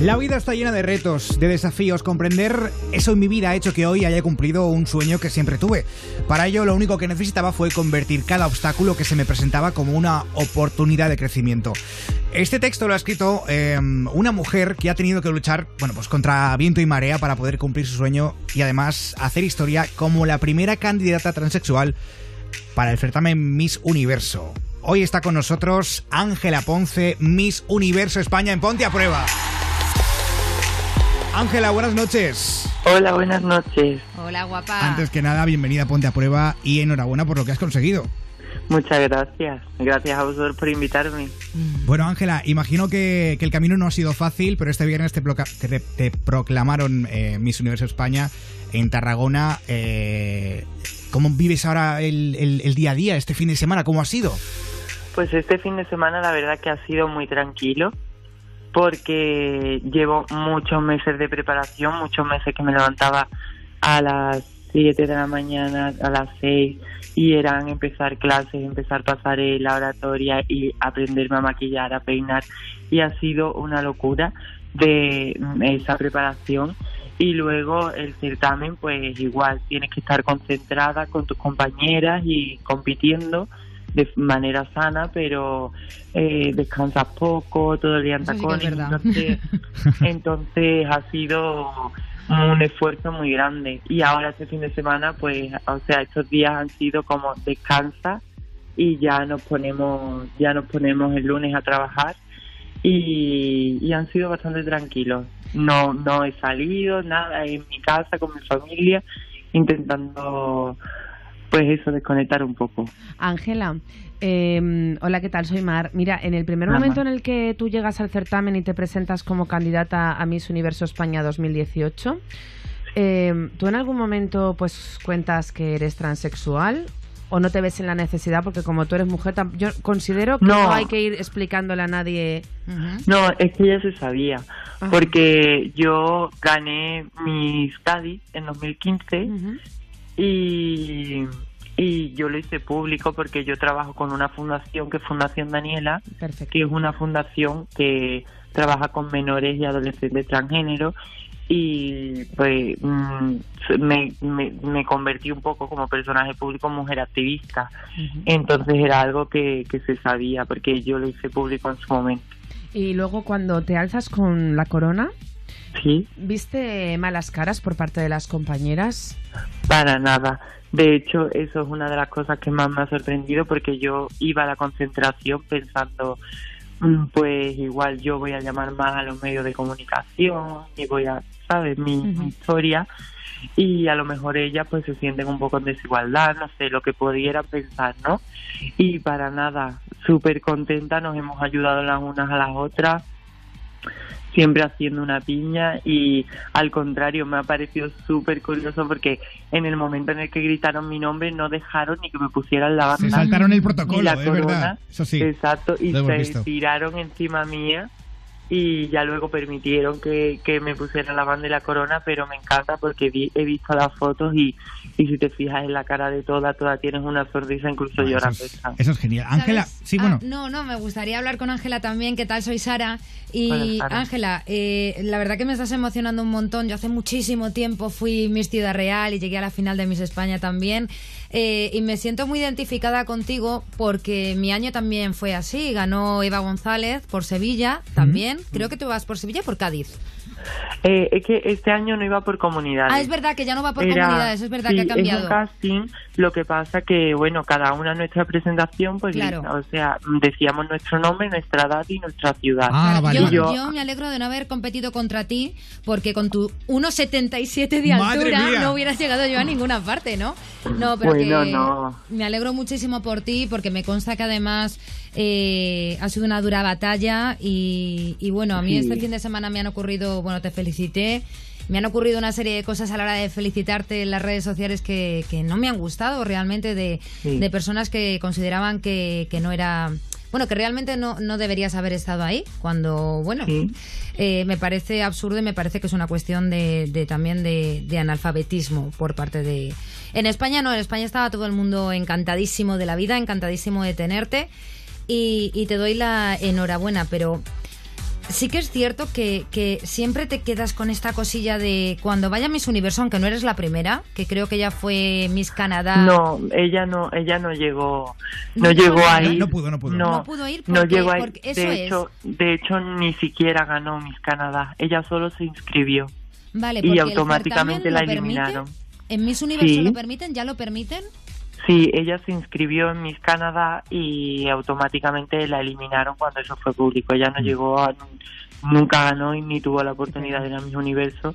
La vida está llena de retos, de desafíos. Comprender eso en mi vida ha hecho que hoy haya cumplido un sueño que siempre tuve. Para ello, lo único que necesitaba fue convertir cada obstáculo que se me presentaba como una oportunidad de crecimiento. Este texto lo ha escrito em, una mujer que ha tenido que luchar, bueno, pues contra viento y marea para poder cumplir su sueño y además hacer historia como la primera candidata transexual para el certamen Miss Universo. Hoy está con nosotros Ángela Ponce, Miss Universo España en Ponte a Prueba. Ángela, buenas noches. Hola, buenas noches. Hola, guapa. Antes que nada, bienvenida a Ponte a Prueba y enhorabuena por lo que has conseguido. Muchas gracias. Gracias a vosotros por invitarme. Bueno, Ángela, imagino que, que el camino no ha sido fácil, pero este viernes te, te- te proclamaron eh, Miss Universo España en Tarragona. Eh, ¿Cómo vives ahora el, el- el día a día, este fin de semana? ¿Cómo ha sido? Pues este fin de semana la verdad que ha sido muy tranquilo porque llevo muchos meses de preparación, muchos meses que me levantaba a las 7 de la mañana, a las 6 y eran empezar clases, empezar pasarela, oratoria y aprenderme a maquillar, a peinar y ha sido una locura de mm, esa preparación. Y luego el certamen pues igual tienes que estar concentrada con tus compañeras y compitiendo de manera sana pero eh, descansas poco todo el día en sí tacones entonces entonces ha sido un esfuerzo muy grande. Y ahora este fin de semana pues o sea estos días han sido como descansa y ya nos ponemos ya nos ponemos el lunes a trabajar y, y han sido bastante tranquilos. No no he salido nada en mi casa con mi familia intentando pues eso desconectar un poco Ángela, eh, hola, ¿qué tal? Soy Mar. Mira, en el primer Hola, momento Mar. en el que tú llegas al certamen y te presentas como candidata a Miss Universo España 2018, eh, ¿tú en algún momento pues cuentas que eres transexual? ¿O no te ves en la necesidad? Porque como tú eres mujer, yo considero que no, No. hay que ir explicándole a nadie. No, es que ya se sabía, Ah. porque yo gané mi study en 2015 y, y yo lo hice público porque yo trabajo con una fundación que es Fundación Daniela, que es una fundación que trabaja con menores y adolescentes transgénero y pues mm, me, me, me convertí un poco como personaje público mujer activista. Entonces era algo que, que se sabía porque yo lo hice público en su momento. Y luego cuando te alzas con la corona, sí ¿viste malas caras por parte de las compañeras? Para nada. De hecho, eso es una de las cosas que más me ha sorprendido porque yo iba a la concentración pensando, mm, pues igual yo voy a llamar más a los medios de comunicación y voy a, ¿sabes? Mi, mi historia y a lo mejor ellas pues se sienten un poco en desigualdad, no sé, lo que pudiera pensar, ¿no? Y para nada, súper contenta, nos hemos ayudado las unas a las otras siempre haciendo una piña y al contrario me ha parecido súper curioso porque en el momento en el que gritaron mi nombre no dejaron ni que me pusieran la banda Se saltaron el protocolo, la es corona. verdad. Eso sí. exacto y se visto. tiraron encima mía y ya luego permitieron que, que me pusieran la banda y la corona pero me encanta porque vi- he visto las fotos y, y si te fijas en la cara de toda toda tienes una sonrisa incluso llorando Eso es genial. Ángela, sí, bueno. Ah, no, no, me gustaría hablar con Ángela también. ¿Qué tal? Soy Sara. Y. Ángela, eh, la verdad que me estás emocionando un montón. Yo hace muchísimo tiempo fui Miss Ciudad Real y llegué a la final de Miss España también. Eh, y me siento muy identificada contigo porque mi año también fue así. Ganó Eva González por Sevilla también. Creo que tú vas por Sevilla por Cádiz. Eh, es que este año no iba por comunidades. Ah, es verdad que ya no va por Era- comunidades. Es verdad sí, que ha Es cambiado. un casting, lo que pasa que, bueno, cada una nuestra presentación, pues, Claro. o sea, decíamos nuestro nombre, nuestra edad y nuestra ciudad. Ah, yo, Y yo- yo me alegro de no haber competido contra ti, porque con tu 1,77 de ¡Madre altura no hubieras llegado yo a ninguna parte, ¿no? No, pero Bueno, que no. me alegro muchísimo por ti, porque me consta que además eh, ha sido una dura batalla y, y bueno, a mí Sí. este fin de semana me han ocurrido, bueno, te felicité. Me han ocurrido una serie de cosas a la hora de felicitarte en las redes sociales que, que no me han gustado realmente de, Sí. de personas que consideraban que, que no era bueno, que realmente no, no deberías haber estado ahí, cuando, bueno, eh, me parece absurdo y me parece que es una cuestión de, de también de, de analfabetismo por parte de... En España no, en España estaba todo el mundo encantadísimo de la vida, encantadísimo de tenerte. y, y te doy la enhorabuena, pero sí que es cierto que, que, siempre te quedas con esta cosilla de cuando vaya Miss Universo, aunque no eres la primera, que creo que ella fue Miss Canadá. No, ella no, ella no llegó, no, llegó ahí. No, pudo, no pudo. No, pudo ir porque, no llegó ahí. de hecho, de hecho ni siquiera ganó Miss Canadá. Ella solo se inscribió. Vale, y automáticamente la eliminaron. ¿En Miss Universo lo permiten? ¿Ya lo permiten? Sí, ella se inscribió en Miss Canadá y automáticamente la eliminaron cuando eso fue público. Ella no mm. llegó a, nunca ganó y ni tuvo la oportunidad de ir a Miss Universo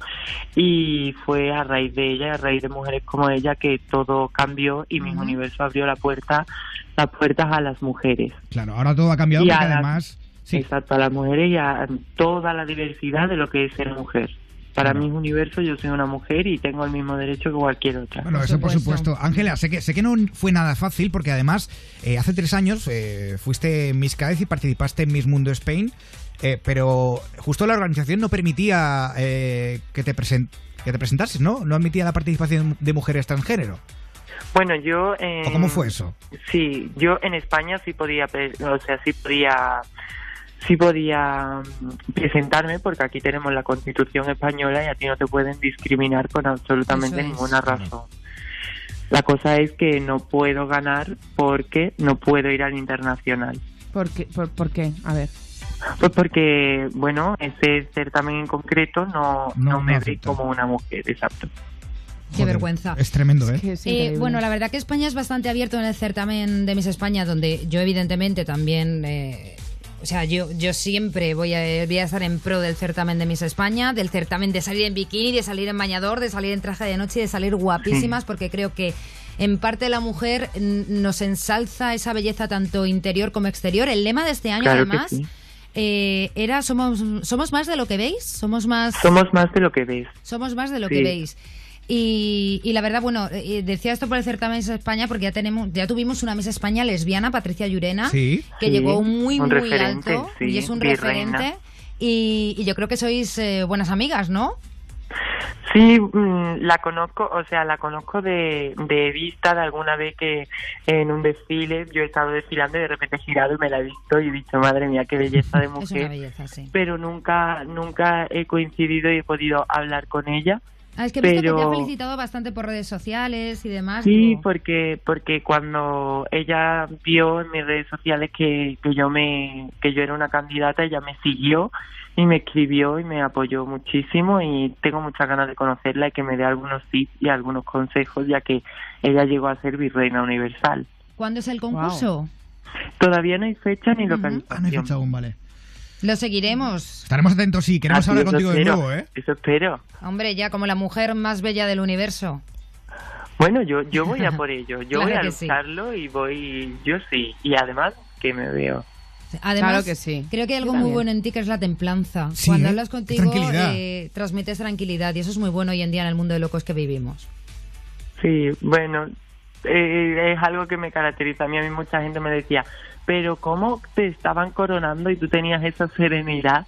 y fue a raíz de ella, a raíz de mujeres como ella que todo cambió y Miss Universo abrió la puerta, las puertas a las mujeres. Claro, ahora todo ha cambiado porque además... Exacto, a las mujeres y a toda la diversidad de lo que es ser mujer. Para mi universo yo soy una mujer y tengo el mismo derecho que cualquier otra. Bueno, eso por supuesto. Ángela, sé que, sé que no fue nada fácil porque además eh, hace tres años eh, fuiste Miss Cádiz y participaste en Miss Mundo Spain, eh, pero justo la organización no permitía que, te que te presentases, ¿no? No admitía la participación de mujeres transgénero. Bueno, yo... ¿Cómo fue eso? Sí, yo en España sí podía, o sea, sí podía sí podía mm, presentarme porque aquí tenemos la Constitución española y a ti no te pueden discriminar con absolutamente ninguna razón. La cosa es que no puedo ganar porque no puedo ir al internacional. ¿Por qué? Por, qué? A ver. Pues porque, bueno, ese certamen en concreto no, no, me ve como una mujer, exacto. Qué vergüenza. Es tremendo, ¿eh? ¿eh? Bueno, la verdad que España es bastante abierto en el certamen de Miss España, donde yo evidentemente también eh, o sea, yo, yo siempre voy a, voy a estar en pro del certamen de Miss España, del certamen de salir en bikini, de salir en bañador, de salir en traje de noche y de salir guapísimas, porque creo que en parte la mujer nos ensalza esa belleza tanto interior como exterior. El lema de este año, además, eh, era somos, somos más de lo que veis, somos más... Somos más de lo que veis. Somos más de lo que veis. Y, la verdad, bueno, eh, decía esto por el certamen Miss España porque ya tenemos, ya tuvimos una Miss España lesbiana, Patricia Llurena, que llegó muy, muy alto y es un referente. Y, yo creo que sois eh, buenas amigas, ¿no? Sí, mm, la conozco, o sea, la conozco de, de vista de alguna vez que en un desfile yo he estado desfilando y de repente he girado y me la he visto y he dicho, madre mía, qué belleza de mujer. Pero nunca, nunca he coincidido y he podido hablar con ella. Ah, es que he visto que te ha felicitado bastante por redes sociales y demás. Sí, porque porque cuando ella vio en mis redes sociales que, que yo me que yo era una candidata, ella me siguió y me escribió y me apoyó muchísimo y tengo muchas ganas de conocerla y que me dé algunos tips y algunos consejos ya que ella llegó a ser virreina universal. ¿Cuándo es el concurso? Todavía no hay fecha ni localización. Ah, no hay fecha aún, vale. Lo seguiremos. Estaremos atentos, sí. Queremos hablar contigo de nuevo, ¿eh? Eso espero. Hombre, ya como la mujer más bella del universo. Bueno, yo, yo voy a por ello. Yo voy a lucharlo y voy... Yo sí. Y además que me veo. Además, claro que sí. creo que hay algo muy bueno en ti que es la templanza. Cuando ¿eh? hablas contigo, eh, transmites tranquilidad y eso es muy bueno hoy en día en el mundo de locos que vivimos. Sí, bueno, eh, es algo que me caracteriza. A mí, a mí mucha gente me decía, pero cómo te estaban coronando y tú tenías esa serenidad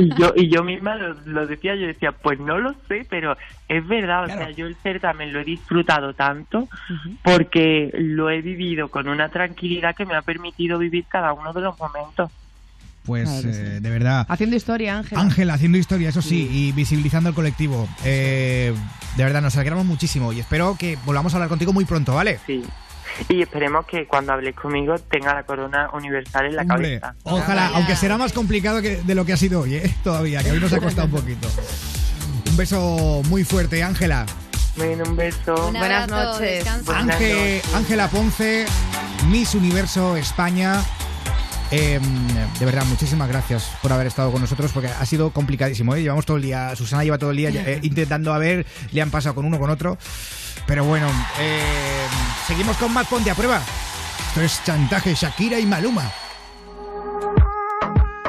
y yo y yo misma lo, decía yo decía pues no lo sé pero es verdad o sea yo el certamen lo he disfrutado tanto porque lo he vivido con una tranquilidad que me ha permitido vivir cada uno de los momentos pues eh, de verdad. Haciendo historia, Ángel. Ángel, haciendo historia, eso sí, y visibilizando el colectivo. Eh, de verdad, nos alegramos muchísimo y espero que volvamos a hablar contigo muy pronto, ¿vale? Sí. Y esperemos que cuando hables conmigo tenga la corona universal en la cabeza. Ojalá, aunque será más complicado que de lo que ha sido hoy, ¿eh? Todavía, que hoy nos ha costado un poquito. Un beso muy fuerte, Ángela. un beso. Buenas noches. Ángela Ponce, Miss Universo España. Em, de verdad, muchísimas gracias por haber estado con nosotros porque ha sido complicadísimo. ¿eh? Llevamos todo el día, Susana lleva todo el día eh, intentando a ver, le han pasado con uno, con otro. Pero bueno, eh, seguimos con más Ponte a prueba. Esto es chantaje Shakira y Maluma.